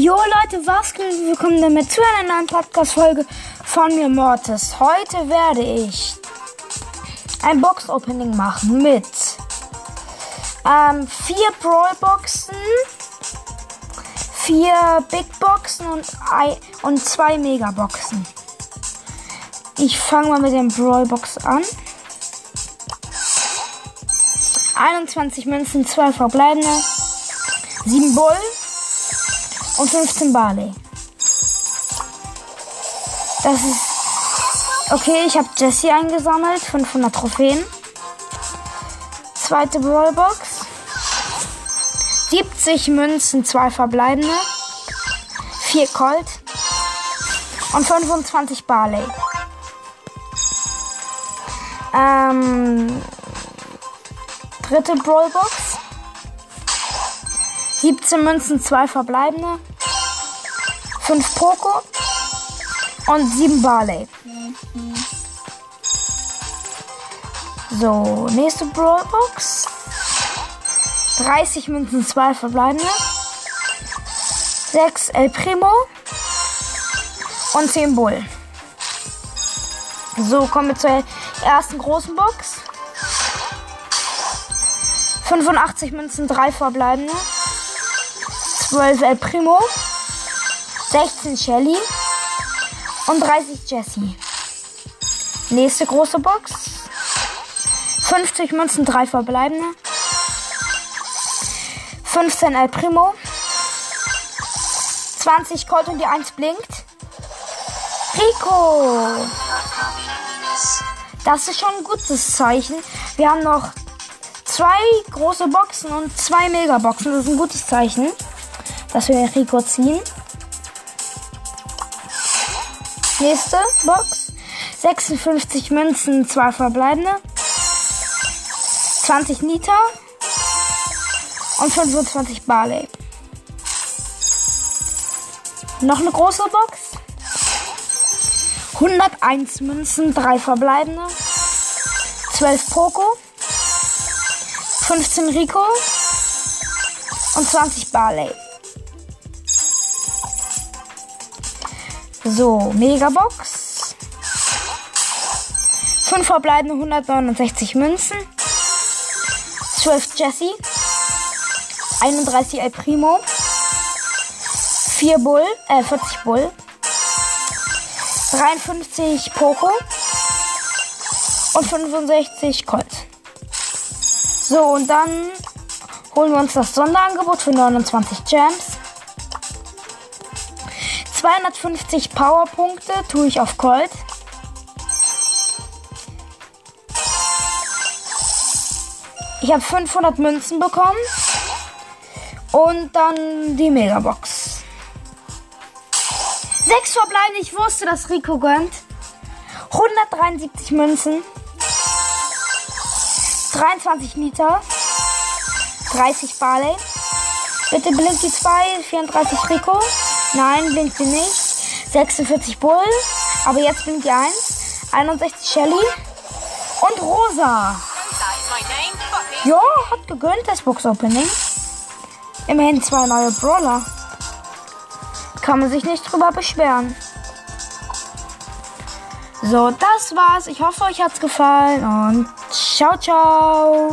Jo Leute, was geht? Willkommen damit zu einer neuen Podcast-Folge von mir, Mortis. Heute werde ich ein Box-Opening machen mit ähm, vier Brawl-Boxen, vier Big-Boxen und, und zwei Mega-Boxen. Ich fange mal mit dem Brawl-Box an. 21 Münzen, 2 verbleibende, 7 Bull und 15 Barley. Das ist. Okay, ich habe Jesse eingesammelt. 500 Trophäen. Zweite Brawlbox. 70 Münzen, 2 verbleibende. 4 Colt. Und 25 Barley. Ähm. Dritte Brawlbox. 17 Münzen, 2 verbleibende. 5 Poco und 7 Barley. So, nächste Brawlbox. 30 Münzen, 2 verbleibende. 6 El Primo und 10 Bull. So, kommen wir zur ersten großen Box. 85 Münzen, 3 verbleibende. 12 El Primo. 16 Shelly und 30 Jessie. Nächste große Box. 50 Münzen, 3 verbleibende. 15 El Primo. 20 Colt und die 1 blinkt. Rico. Das ist schon ein gutes Zeichen. Wir haben noch zwei große Boxen und zwei Megaboxen. Das ist ein gutes Zeichen, dass wir Rico ziehen. Nächste Box. 56 Münzen, 2 verbleibende. 20 Nita. Und 25 Barley. Noch eine große Box. 101 Münzen, 3 verbleibende. 12 Poco. 15 Rico. Und 20 Barley. So, Megabox. 5 verbleibende 169 Münzen. 12 Jesse. 31 El Primo. 4 Bull, äh, 40 Bull. 53 Poco. Und 65 Colt. So, und dann holen wir uns das Sonderangebot für 29 Gems. 250 Powerpunkte tue ich auf Colt. Ich habe 500 Münzen bekommen. Und dann die Megabox. Sechs verbleiben. Ich wusste, dass Rico gönnt. 173 Münzen. 23 Liter. 30 Barley. Bitte blinkt die 2. 34 Rico. Nein, blinkt sie nicht. 46 Bull. Aber jetzt blinkt die 1. 61 Shelly. Und Rosa. Ja, hat gegönnt das Box Opening. Immerhin zwei neue Brawler. Kann man sich nicht drüber beschweren. So, das war's. Ich hoffe, euch hat's gefallen und ciao, ciao.